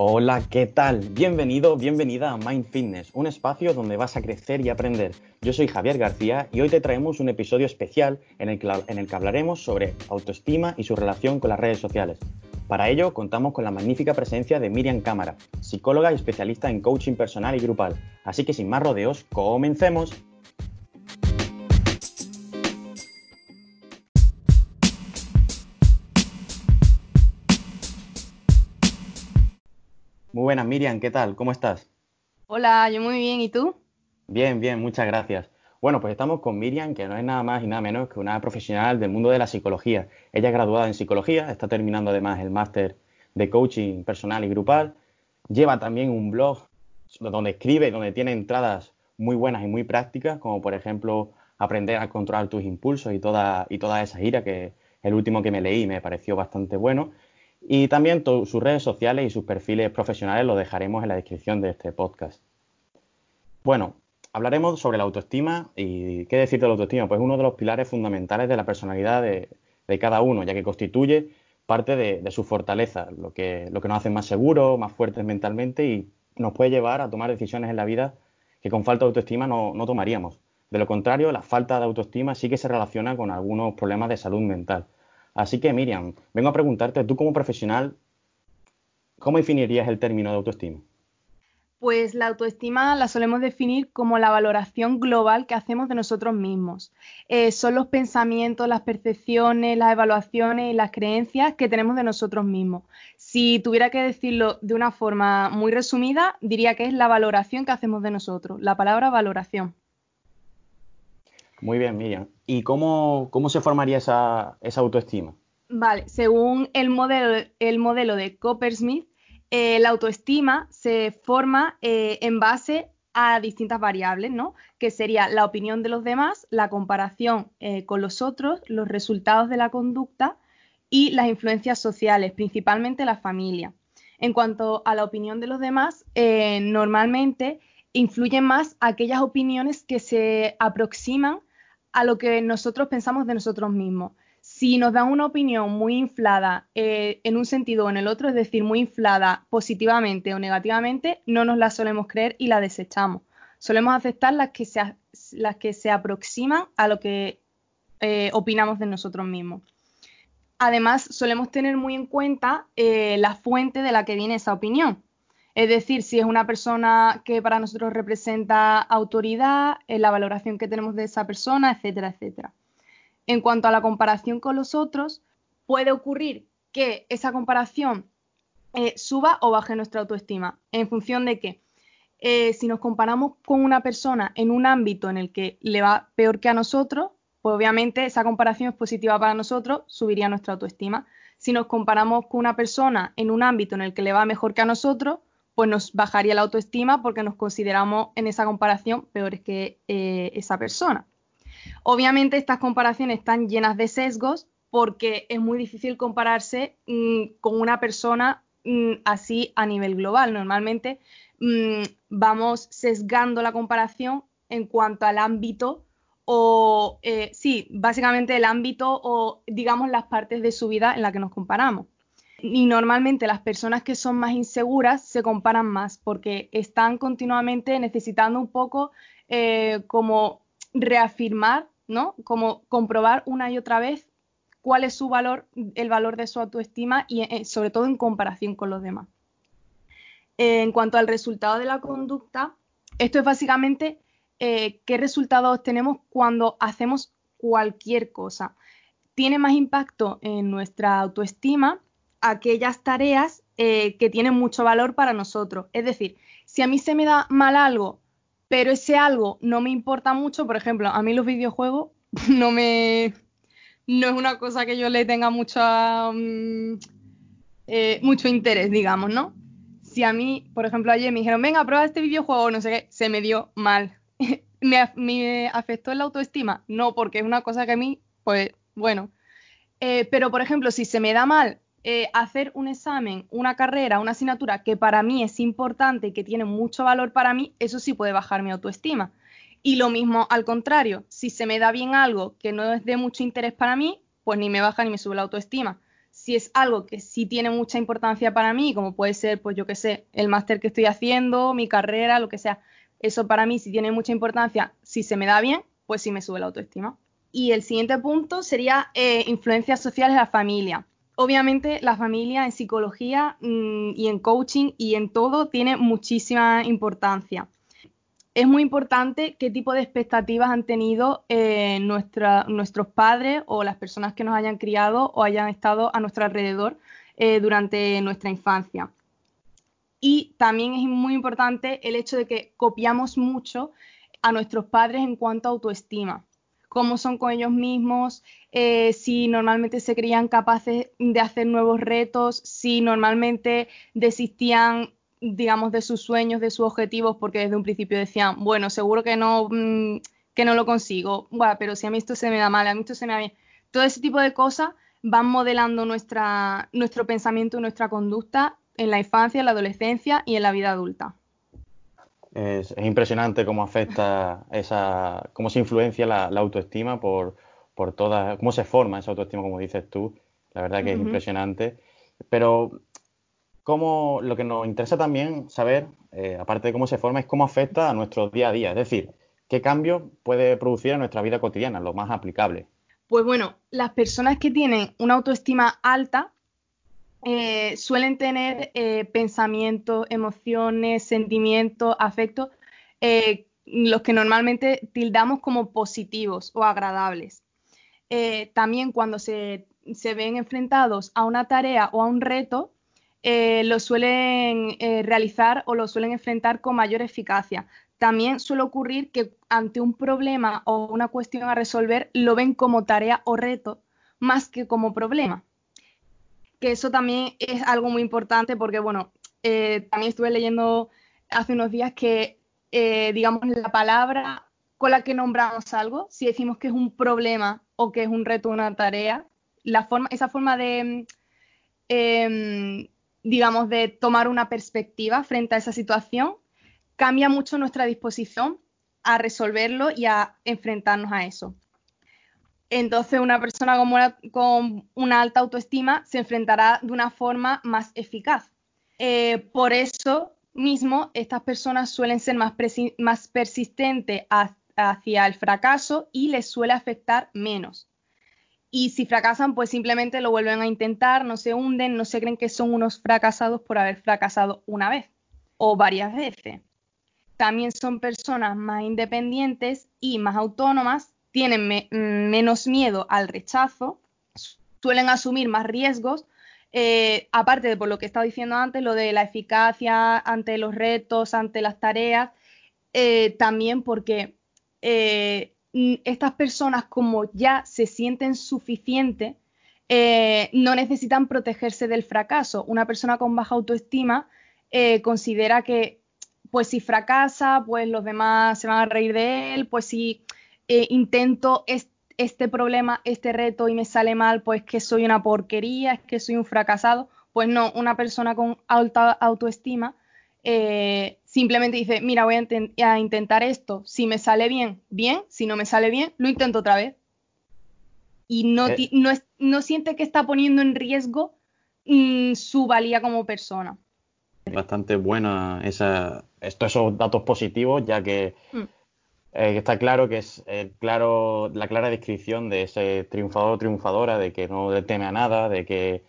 Hola, ¿qué tal? Bienvenido, bienvenida a Mind Fitness, un espacio donde vas a crecer y aprender. Yo soy Javier García y hoy te traemos un episodio especial en el, que, en el que hablaremos sobre autoestima y su relación con las redes sociales. Para ello contamos con la magnífica presencia de Miriam Cámara, psicóloga y especialista en coaching personal y grupal. Así que sin más rodeos, comencemos. Buenas, Miriam, ¿qué tal? ¿Cómo estás? Hola, yo muy bien, ¿y tú? Bien, bien, muchas gracias. Bueno, pues estamos con Miriam, que no es nada más y nada menos que una profesional del mundo de la psicología. Ella es graduada en psicología, está terminando además el máster de coaching personal y grupal. Lleva también un blog donde escribe, donde tiene entradas muy buenas y muy prácticas, como por ejemplo aprender a controlar tus impulsos y toda, y toda esa ira, que el último que me leí me pareció bastante bueno. Y también sus redes sociales y sus perfiles profesionales los dejaremos en la descripción de este podcast. Bueno, hablaremos sobre la autoestima y qué decir de la autoestima, pues uno de los pilares fundamentales de la personalidad de, cada uno, ya que constituye parte de, su fortaleza, lo que, lo que nos hace más seguros, más fuertes mentalmente y nos puede llevar a tomar decisiones en la vida que con falta de autoestima no, no tomaríamos. De lo contrario, la falta de autoestima sí que se relaciona con algunos problemas de salud mental. Así que, Miriam, vengo a preguntarte, tú como profesional, ¿cómo definirías el término de autoestima? Pues la autoestima la solemos definir como la valoración global que hacemos de nosotros mismos. Eh, son los pensamientos, las percepciones, las evaluaciones y las creencias que tenemos de nosotros mismos. Si tuviera que decirlo de una forma muy resumida, diría que es la valoración que hacemos de nosotros, la palabra valoración. Muy bien, Miriam. ¿Y cómo, se formaría esa, autoestima? Vale, según el modelo, el modelo de Coppersmith, eh, la autoestima se forma eh, en base a distintas variables, ¿no? Que sería la opinión de los demás, la comparación eh, con los otros, los resultados de la conducta y las influencias sociales, principalmente la familia. En cuanto a la opinión de los demás, normalmente influyen más aquellas opiniones que se aproximan a lo que nosotros pensamos de nosotros mismos. Si nos dan una opinión muy inflada eh, en un sentido o en el otro, es decir, muy inflada positivamente o negativamente, no nos la solemos creer y la desechamos. Solemos aceptar las que se, las que se aproximan a lo que eh, opinamos de nosotros mismos. Además, solemos tener muy en cuenta eh, la fuente de la que viene esa opinión. Es decir, si es una persona que para nosotros representa autoridad, la valoración que tenemos de esa persona, etcétera, etcétera. En cuanto a la comparación con los otros, puede ocurrir que esa comparación eh, suba o baje nuestra autoestima. ¿En función de qué? Eh, si nos comparamos con una persona en un ámbito en el que le va peor que a nosotros, pues obviamente esa comparación es positiva para nosotros, subiría nuestra autoestima. Si nos comparamos con una persona en un ámbito en el que le va mejor que a nosotros, pues nos bajaría la autoestima porque nos consideramos en esa comparación peores que eh, esa persona. Obviamente estas comparaciones están llenas de sesgos porque es muy difícil compararse mm, con una persona mm, así a nivel global. Normalmente mm, vamos sesgando la comparación en cuanto al ámbito o, eh, sí, básicamente el ámbito o digamos las partes de su vida en la que nos comparamos. Y normalmente las personas que son más inseguras se comparan más porque están continuamente necesitando un poco eh, como reafirmar, ¿no? Como comprobar una y otra vez cuál es su valor, el valor de su autoestima y eh, sobre todo en comparación con los demás. Eh, en cuanto al resultado de la conducta, esto es básicamente qué resultados tenemos cuando hacemos cualquier cosa. Tiene más impacto en nuestra autoestima aquellas tareas eh, que tienen mucho valor para nosotros. Es decir, si a mí se me da mal algo, pero ese algo no me importa mucho, por ejemplo, a mí los videojuegos no me... no es una cosa que yo le tenga mucha, mm, eh, mucho interés, digamos, ¿no? Si a mí, por ejemplo, ayer me dijeron, venga, prueba este videojuego, no sé qué, se me dio mal. ¿Me, ¿Me, afectó la autoestima? No, porque es una cosa que a mí, pues, bueno. Eh, pero, por ejemplo, si se me da mal eh, hacer un examen, una carrera, una asignatura que para mí es importante y que tiene mucho valor para mí, eso sí puede bajar mi autoestima. Y lo mismo al contrario, si se me da bien algo que no es de mucho interés para mí, pues ni me baja ni me sube la autoestima. si es algo que sí tiene mucha importancia para mí, como puede ser, pues yo qué sé, el máster que estoy haciendo, mi carrera, lo que sea, eso para mí sí tiene mucha importancia, si se me da bien, pues sí me sube la autoestima. Y el siguiente punto sería eh, influencias sociales de la familia. Obviamente la familia en psicología mm, y en coaching y en todo tiene muchísima importancia es muy importante qué tipo de expectativas han tenido eh, nuestros padres o las personas que nos hayan criado o hayan estado a nuestro alrededor eh, durante nuestra infancia. Y también es muy importante el hecho de que copiamos mucho a nuestros padres en cuanto a autoestima, cómo son con ellos mismos, eh, si normalmente se creían capaces de hacer nuevos retos, si normalmente desistían digamos, de sus sueños, de sus objetivos, porque desde un principio decían, bueno, seguro que no, mm, que no lo consigo, pero si a mí esto se me da mal, a mí esto se me da bien. Todo ese tipo de cosas van modelando nuestro pensamiento y nuestra conducta en la infancia, en la adolescencia y en la vida adulta. Es, impresionante cómo afecta esa, cómo se influencia la, autoestima por, por toda, cómo se forma esa autoestima, como dices tú. La verdad que es impresionante. Pero cómo, lo que nos interesa también saber, eh, aparte de cómo se forma, es cómo afecta a nuestro día a día. Es decir, qué cambio puede producir en nuestra vida cotidiana, lo más aplicable. Pues bueno, las personas que tienen una autoestima alta eh, suelen tener eh, pensamientos, emociones, sentimientos, afectos, los que normalmente tildamos como positivos o agradables. también cuando se, se ven enfrentados a una tarea o a un reto, eh, lo suelen eh, realizar o lo suelen enfrentar con mayor eficacia. También suele ocurrir que ante un problema o una cuestión a resolver lo ven como tarea o reto más que como problema. Que eso también es algo muy importante porque, bueno, eh, también estuve leyendo hace unos días que, digamos, la palabra con la que nombramos algo, si decimos que es un problema o que es un reto una tarea, la forma, esa forma de em, digamos, de tomar una perspectiva frente a esa situación, cambia mucho nuestra disposición a resolverlo y a enfrentarnos a eso. Entonces, una persona con una, alta autoestima se enfrentará de una forma más eficaz. Eh, por eso mismo, estas personas suelen ser más, más persistentes hacia el fracaso y les suele afectar menos. Y si fracasan, pues simplemente lo vuelven a intentar, no se hunden, no se creen que son unos fracasados por haber fracasado una vez o varias veces. También son personas más independientes y más autónomas, tienen menos miedo al rechazo, suelen asumir más riesgos, eh, aparte de por lo que he estado diciendo antes, lo de la eficacia ante los retos, ante las tareas, eh, también porque eh, estas personas como ya se sienten suficientes, no necesitan protegerse del fracaso. Una persona con baja autoestima considera que, pues si fracasa, pues los demás se van a reír de él, pues si eh, intento este problema, este reto y me sale mal, pues que soy una porquería, es que soy un fracasado. Pues no, una persona con alta autoestima simplemente dice, mira, voy a, intentar esto, si me sale bien, bien, si no me sale bien, lo intento otra vez. Y no, eh. no, siente que está poniendo en riesgo mm, su valía como persona. Bastante buena esa, esos datos positivos, ya que mm. Eh, está claro que es claro, la clara descripción de ese triunfador o triunfadora, de que no le teme a nada, de que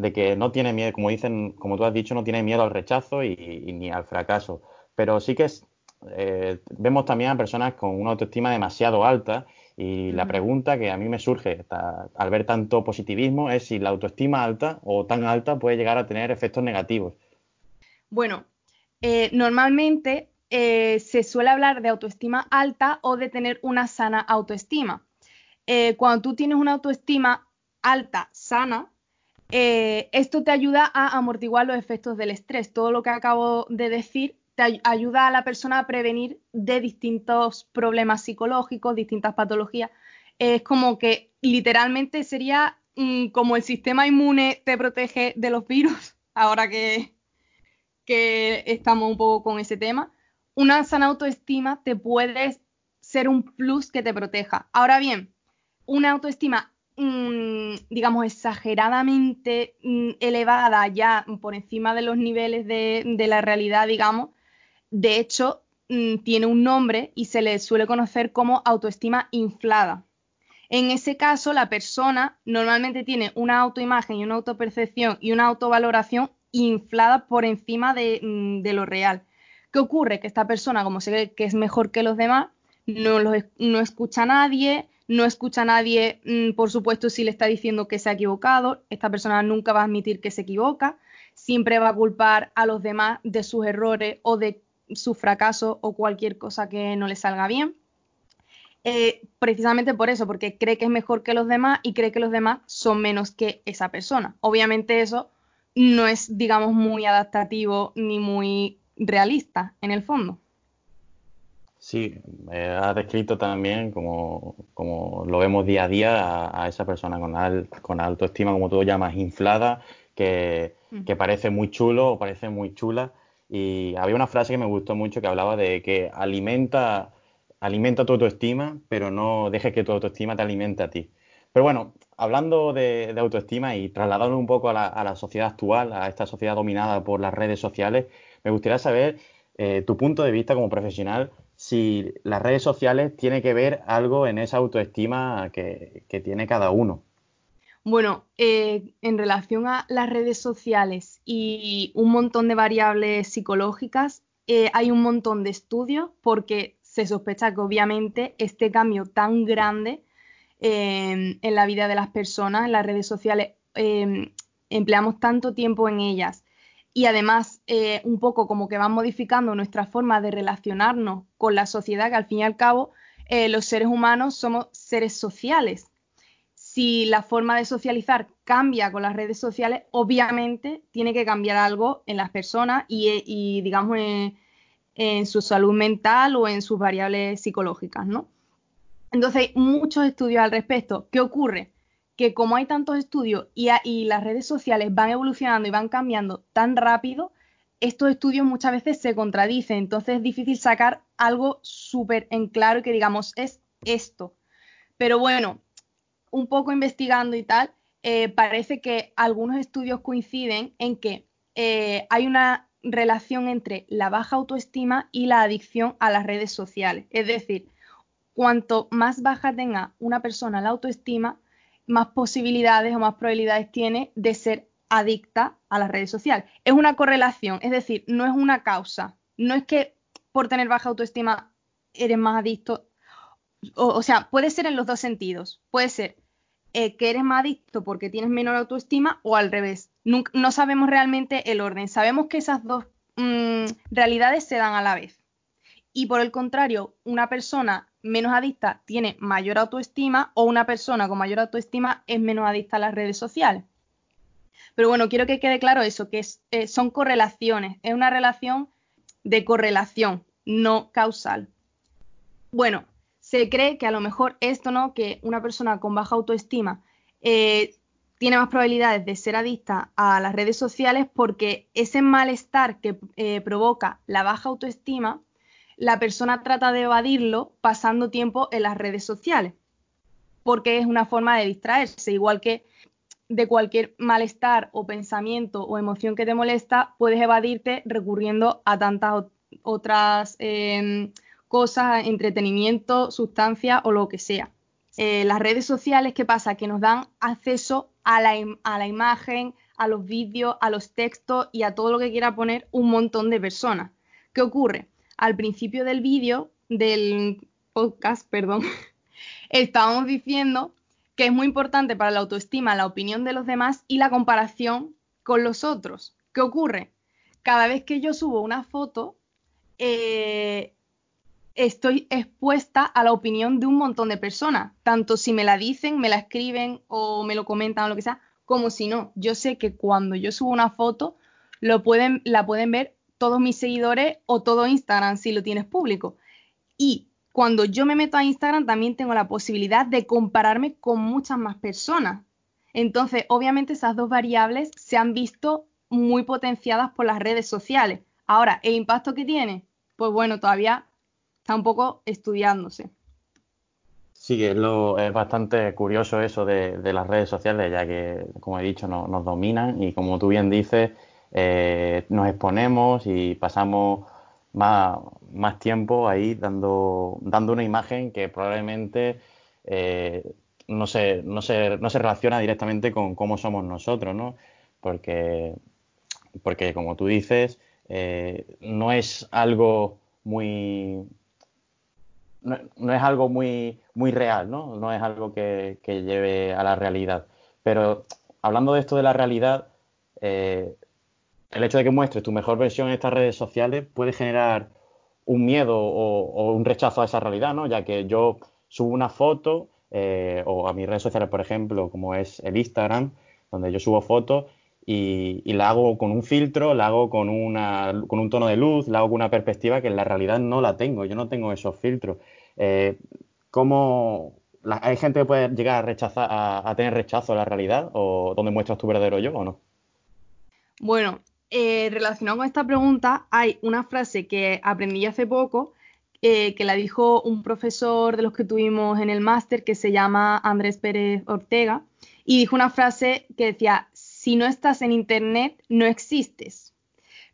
de que no tiene miedo, como dicen, como tú has dicho, no tiene miedo al rechazo y, ni al fracaso. Pero sí que es, eh, vemos también a personas con una autoestima demasiado alta y la pregunta que a mí me surge al ver tanto positivismo es si la autoestima alta o tan alta puede llegar a tener efectos negativos. Bueno, eh, normalmente eh, se suele hablar de autoestima alta o de tener una sana autoestima. cuando tú tienes una autoestima alta, sana, eh, esto te ayuda a amortiguar los efectos del estrés. Todo lo que acabo de decir te ayuda a la persona a prevenir de distintos problemas psicológicos, distintas patologías. Es como que literalmente sería mm, como el sistema inmune te protege de los virus, ahora que, que estamos un poco con ese tema. Una sana autoestima te puede ser un plus que te proteja. Ahora bien, una autoestima Mm, digamos, exageradamente mm, elevada ya por encima de los niveles de, la realidad, digamos, de hecho, mm, tiene un nombre y se le suele conocer como autoestima inflada. En ese caso, la persona normalmente tiene una autoimagen y una autopercepción y una autovaloración inflada por encima de, lo real. ¿Qué ocurre? Que esta persona, como se ve que es mejor que los demás, no, no escucha a nadie, no escucha a nadie, mm, por supuesto, si le está diciendo que se ha equivocado. Esta persona nunca va a admitir que se equivoca. Siempre va a culpar a los demás de sus errores o de su fracaso o cualquier cosa que no le salga bien. Eh, precisamente por eso, porque cree que es mejor que los demás y cree que los demás son menos que esa persona. Obviamente eso no es, digamos, muy adaptativo ni muy realista en el fondo. Sí, me has descrito también como, lo vemos día a día a, esa persona con, con autoestima, como tú lo llamas, inflada, que, mm. que parece muy chulo o parece muy chula. Y había una frase que me gustó mucho que hablaba de que alimenta alimenta tu autoestima, pero no dejes que tu autoestima te alimente a ti. Pero bueno, hablando de, autoestima y trasladando un poco a la, sociedad actual, a esta sociedad dominada por las redes sociales, me gustaría saber eh, tu punto de vista como profesional, si las redes sociales tienen que ver algo en esa autoestima que, tiene cada uno. Bueno, eh, en relación a las redes sociales y un montón de variables psicológicas, eh, hay un montón de estudios porque se sospecha que obviamente este cambio tan grande em, en la vida de las personas, en las redes sociales, em, empleamos tanto tiempo en ellas y además eh, un poco como que van modificando nuestra forma de relacionarnos con la sociedad, que al fin y al cabo eh, los seres humanos somos seres sociales. Si la forma de socializar cambia con las redes sociales, obviamente tiene que cambiar algo en las personas y, y digamos, en, en su salud mental o en sus variables psicológicas, ¿no? Entonces hay muchos estudios al respecto. ¿Qué ocurre? Que como hay tantos estudios y, las redes sociales van evolucionando y van cambiando tan rápido, estos estudios muchas veces se contradicen, entonces es difícil sacar algo súper en claro y que digamos es esto. Pero bueno, un poco investigando y tal, eh, parece que algunos estudios coinciden en que eh, hay una relación entre la baja autoestima y la adicción a las redes sociales. Es decir, cuanto más baja tenga una persona la autoestima, más posibilidades o más probabilidades tiene de ser adicta a las redes sociales. Es una correlación, es decir, no es una causa. No es que por tener baja autoestima eres más adicto. O, sea, puede ser en los dos sentidos. Puede ser eh, que eres más adicto porque tienes menor autoestima o al revés no, sabemos realmente el orden. Sabemos que esas dos mm, realidades se dan a la vez. Y por el contrario, una persona menos adicta tiene mayor autoestima o una persona con mayor autoestima es menos adicta a las redes sociales. Pero bueno, quiero que quede claro eso, que eh, son correlaciones, es una relación de correlación, no causal. Bueno, se cree que a lo mejor esto, ¿no? Que una persona con baja autoestima eh, tiene más probabilidades de ser adicta a las redes sociales porque ese malestar que eh, provoca la baja autoestima, la persona trata de evadirlo pasando tiempo en las redes sociales, porque es una forma de distraerse, igual que de cualquier malestar o pensamiento o emoción que te molesta, puedes evadirte recurriendo a tantas otras em, cosas, entretenimiento, sustancia o lo que sea. Eh, las redes sociales, ¿qué pasa? Que nos dan acceso a la, imagen, a los vídeos, a los textos y a todo lo que quiera poner un montón de personas. ¿Qué ocurre? Al principio del vídeo, del podcast, perdón, estábamos diciendo que es muy importante para la autoestima la opinión de los demás y la comparación con los otros. ¿Qué ocurre? Cada vez que yo subo una foto, eh, estoy expuesta a la opinión de un montón de personas, tanto si me la dicen, me la escriben o me lo comentan o lo que sea, como si no. Yo sé que cuando yo subo una foto, la pueden ver todos mis seguidores o todo Instagram si lo tienes público. Y cuando yo me meto a Instagram también tengo la posibilidad de compararme con muchas más personas. Entonces, obviamente esas dos variables se han visto muy potenciadas por las redes sociales. Ahora, ¿el impacto que tiene? Pues bueno, todavía está un poco estudiándose. Sí, es, lo, es bastante curioso eso de, las redes sociales, ya que, como he dicho, nos dominan y como tú bien dices, eh, nos exponemos y pasamos más, tiempo ahí dando, dando una imagen que probablemente eh, no, se, no, se, no se relaciona directamente con cómo somos nosotros, ¿no? Porque, porque como tú dices, eh, no es algo muy no, es algo muy, muy real, ¿no? No es algo que, lleve a la realidad. Pero hablando de esto de la realidad, el hecho de que muestres tu mejor versión en estas redes sociales puede generar un miedo o, un rechazo a esa realidad, ¿no? Ya que yo subo una foto eh, o a mis redes sociales, por ejemplo, como es el Instagram, donde yo subo fotos y, la hago con un filtro, la hago con, una, con un tono de luz, la hago con una perspectiva que en la realidad no la tengo, yo no tengo esos filtros. Eh, ¿Cómo hay gente que puede llegar a rechazar, a, tener rechazo a la realidad o dónde muestras tu verdadero yo o no? Bueno, eh, relacionado con esta pregunta, hay una frase que aprendí hace poco eh, que la dijo un profesor de los que tuvimos en el máster que se llama Andrés Pérez Ortega y dijo una frase que decía, si no estás en Internet, no existes.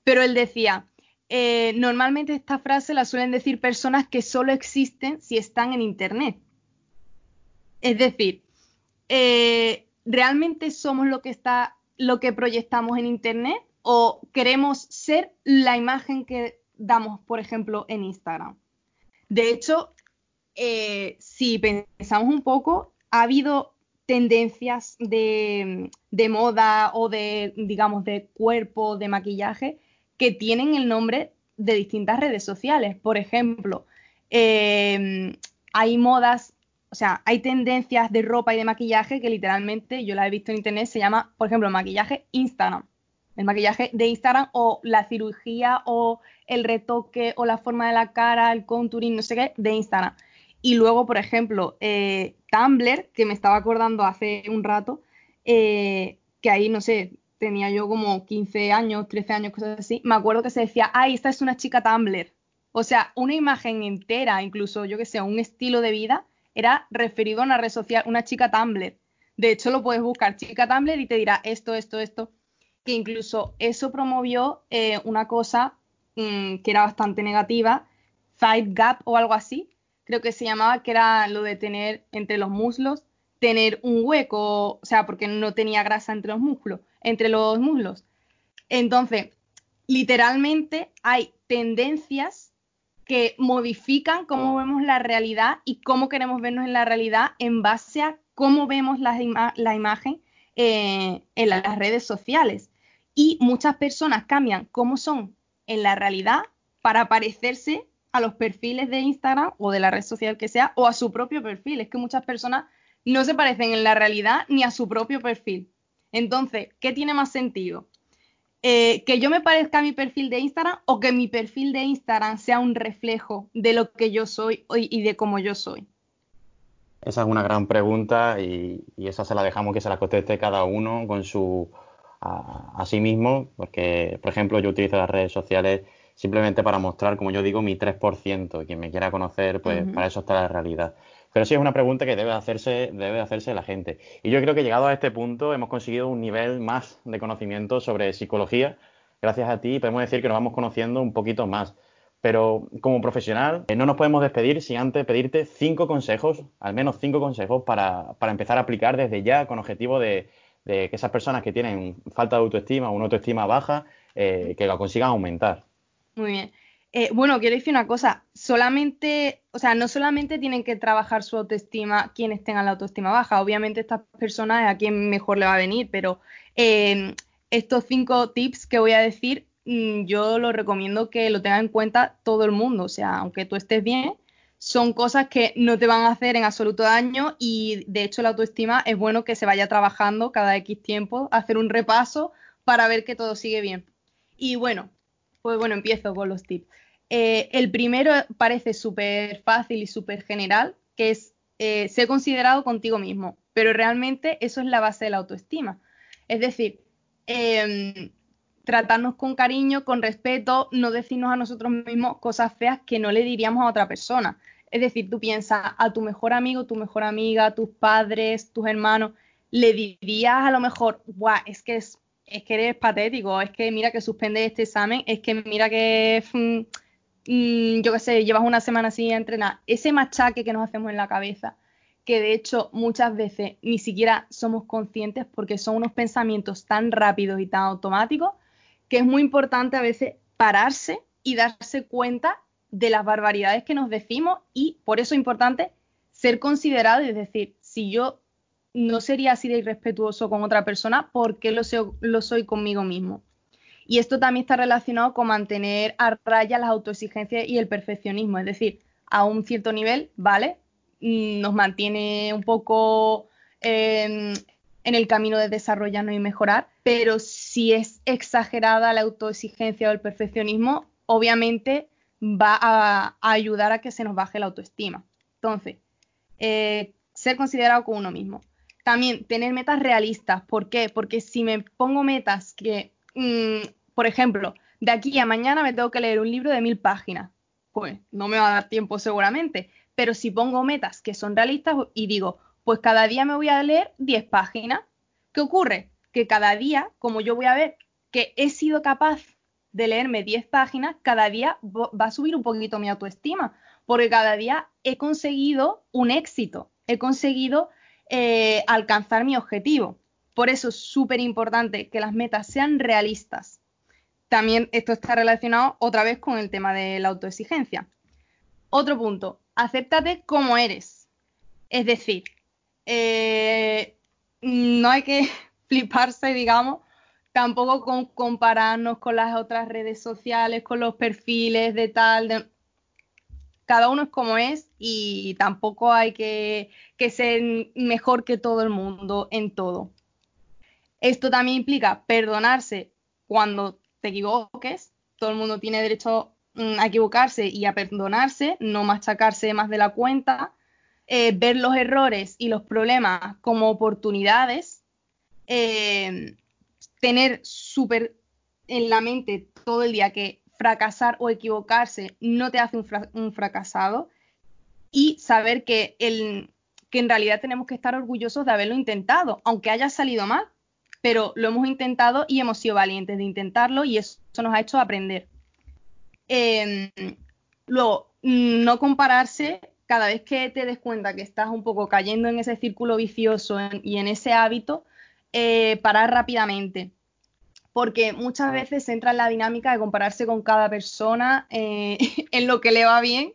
Pero él decía, eh, normalmente esta frase la suelen decir personas que solo existen si están en Internet. Es decir, ¿realmente somos lo que está, lo que proyectamos en Internet o queremos ser la imagen que damos, por ejemplo, en Instagram? De hecho, eh, si pensamos un poco, ha habido tendencias de, moda o de, digamos, de cuerpo, de maquillaje, que tienen el nombre de distintas redes sociales. Por ejemplo, em, hay modas, o sea, hay tendencias de ropa y de maquillaje que literalmente yo la he visto en internet, se llama, por ejemplo, maquillaje Instagram. El maquillaje de Instagram o la cirugía o el retoque o la forma de la cara, el contouring, no sé qué, de Instagram. Y luego, por ejemplo, eh, Tumblr, que me estaba acordando hace un rato, eh, que ahí, no sé, tenía yo como 15 años, 13 años, cosas así, me acuerdo que se decía, ay, esta es una chica Tumblr. O sea, una imagen entera, incluso yo que sé, un estilo de vida, era referido a una red social, una chica Tumblr. De hecho, lo puedes buscar, chica Tumblr, y te dirá esto, esto, esto. Que incluso eso promovió eh, una cosa mm, que era bastante negativa, Side Gap o algo así, creo que se llamaba, que era lo de tener entre los muslos, tener un hueco, o sea, porque no tenía grasa entre los muslos, entre los muslos. Entonces, literalmente hay tendencias que modifican cómo vemos la realidad y cómo queremos vernos en la realidad en base a cómo vemos la, imagen eh, en las redes sociales. Y muchas personas cambian cómo son en la realidad para parecerse a los perfiles de Instagram o de la red social que sea o a su propio perfil. Es que muchas personas no se parecen en la realidad ni a su propio perfil. Entonces, ¿qué tiene más sentido? Eh, que yo me parezca a mi perfil de Instagram o que mi perfil de Instagram sea un reflejo de lo que yo soy y de cómo yo soy. Esa es una gran pregunta y, esa se la dejamos que se la conteste cada uno con su a, a, sí mismo, porque por ejemplo yo utilizo las redes sociales simplemente para mostrar, como yo digo, mi 3%. Y quien me quiera conocer, pues para eso está la realidad. Pero sí es una pregunta que debe hacerse, debe hacerse la gente. Y yo creo que llegado a este punto hemos conseguido un nivel más de conocimiento sobre psicología. Gracias a ti podemos decir que nos vamos conociendo un poquito más. Pero como profesional, eh, no nos podemos despedir sin antes pedirte cinco consejos, al menos cinco consejos, para, empezar a aplicar desde ya con objetivo de, que esas personas que tienen falta de autoestima o una autoestima baja, eh, que la consigan aumentar. Muy bien. Eh, bueno, quiero decir una cosa, solamente, o sea, no solamente tienen que trabajar su autoestima quienes tengan la autoestima baja, obviamente estas personas es a quien mejor le va a venir, pero em, estos cinco tips que voy a decir, mm, yo lo recomiendo que lo tenga en cuenta todo el mundo, o sea, aunque tú estés bien, son cosas que no te van a hacer en absoluto daño y de hecho la autoestima es bueno que se vaya trabajando cada X tiempo, hacer un repaso para ver que todo sigue bien. Y bueno, pues bueno, empiezo con los tips. Eh, el primero parece súper fácil y súper general, que es eh, ser considerado contigo mismo, pero realmente eso es la base de la autoestima. Es decir, em, tratarnos con cariño, con respeto, no decirnos a nosotros mismos cosas feas que no le diríamos a otra persona. Es decir, tú piensas a tu mejor amigo, tu mejor amiga, tus padres, tus hermanos, le dirías a lo mejor, guau, es que es, que eres patético, es que mira que suspende este examen, es que mira que, mm, mm, yo qué sé, llevas una semana así a entrenar. Ese machaque que nos hacemos en la cabeza, que de hecho muchas veces ni siquiera somos conscientes porque son unos pensamientos tan rápidos y tan automáticos, que es muy importante a veces pararse y darse cuenta de las barbaridades que nos decimos y por eso es importante ser considerado y decir, si yo no sería así de irrespetuoso con otra persona, ¿por qué lo, lo soy conmigo mismo? Y esto también está relacionado con mantener a raya las autoexigencias y el perfeccionismo, es decir, a un cierto nivel, ¿vale? Mm, nos mantiene un poco em, en el camino de desarrollarnos y mejorar, pero si es exagerada la autoexigencia o el perfeccionismo, obviamente va a, ayudar a que se nos baje la autoestima. Entonces, eh, ser considerado con uno mismo. También tener metas realistas. ¿Por qué? Porque si me pongo metas que, mm, por ejemplo, de aquí a mañana me tengo que leer un libro de mil páginas, pues no me va a dar tiempo seguramente. Pero si pongo metas que son realistas y digo, pues cada día me voy a leer 10 páginas, ¿qué ocurre? Que cada día, como yo voy a ver que he sido capaz de leerme 10 páginas, cada día va a subir un poquito mi autoestima, porque cada día he conseguido un éxito, he conseguido eh, alcanzar mi objetivo. Por eso es súper importante que las metas sean realistas. También esto está relacionado otra vez con el tema de la autoexigencia. Otro punto, acéptate como eres. Es decir, eh, no hay que fliparse, digamos, tampoco con compararnos con las otras redes sociales, con los perfiles de tal. Cada uno es como es y tampoco hay que, ser mejor que todo el mundo en todo. Esto también implica perdonarse cuando te equivoques. Todo el mundo tiene derecho mm, a equivocarse y a perdonarse, no machacarse más de la cuenta, eh, ver los errores y los problemas como oportunidades, eh, tener súper en la mente todo el día que fracasar o equivocarse no te hace un, fracasado y saber que, el, que en realidad tenemos que estar orgullosos de haberlo intentado, aunque haya salido mal, pero lo hemos intentado y hemos sido valientes de intentarlo y eso, nos ha hecho aprender. Em, luego, no compararse cada vez que te des cuenta que estás un poco cayendo en ese círculo vicioso y en ese hábito, eh, parar rápidamente. Porque muchas veces entra en la dinámica de compararse con cada persona eh, en lo que le va bien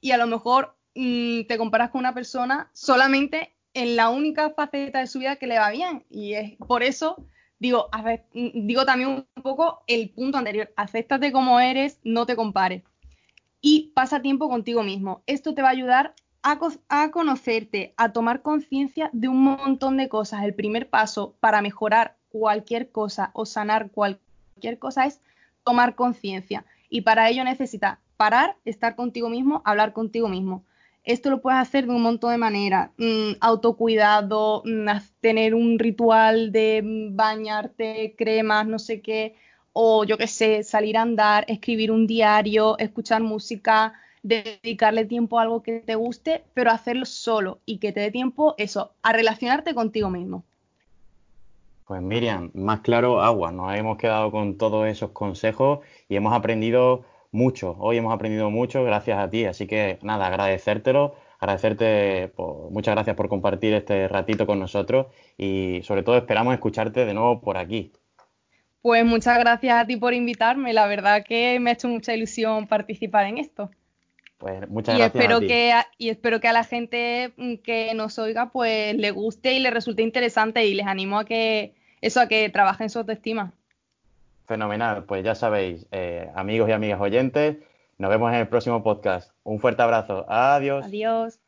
y a lo mejor mm, te comparas con una persona solamente en la única faceta de su vida que le va bien. Y es por eso digo, digo también un poco el punto anterior, acéptate como eres, no te compares y pasa tiempo contigo mismo. Esto te va a ayudar a, a conocerte, a tomar conciencia de un montón de cosas. El primer paso para mejorar cualquier cosa o sanar cualquier cosa es tomar conciencia. Y para ello necesitas parar, estar contigo mismo, hablar contigo mismo. Esto lo puedes hacer de un montón de maneras. Mm, autocuidado, mm, tener un ritual de bañarte, cremas, no sé qué. O yo qué sé, salir a andar, escribir un diario, escuchar música, dedicarle tiempo a algo que te guste, pero hacerlo solo y que te dé tiempo, eso, a relacionarte contigo mismo. Pues Miriam, más claro, agua. Nos hemos quedado con todos esos consejos y hemos aprendido mucho. Hoy hemos aprendido mucho gracias a ti. Así que nada, agradecértelo, agradecerte, muchas gracias por compartir este ratito con nosotros y sobre todo esperamos escucharte de nuevo por aquí. Pues muchas gracias a ti por invitarme. La verdad que me ha hecho mucha ilusión participar en esto. Pues muchas gracias. Espero Que y espero que a la gente que nos oiga pues le guste y le resulte interesante y les animo a que eso, a que trabajen su autoestima. Fenomenal, pues ya sabéis, eh, amigos y amigas oyentes, nos vemos en el próximo podcast. Un fuerte abrazo. Adiós. Adiós.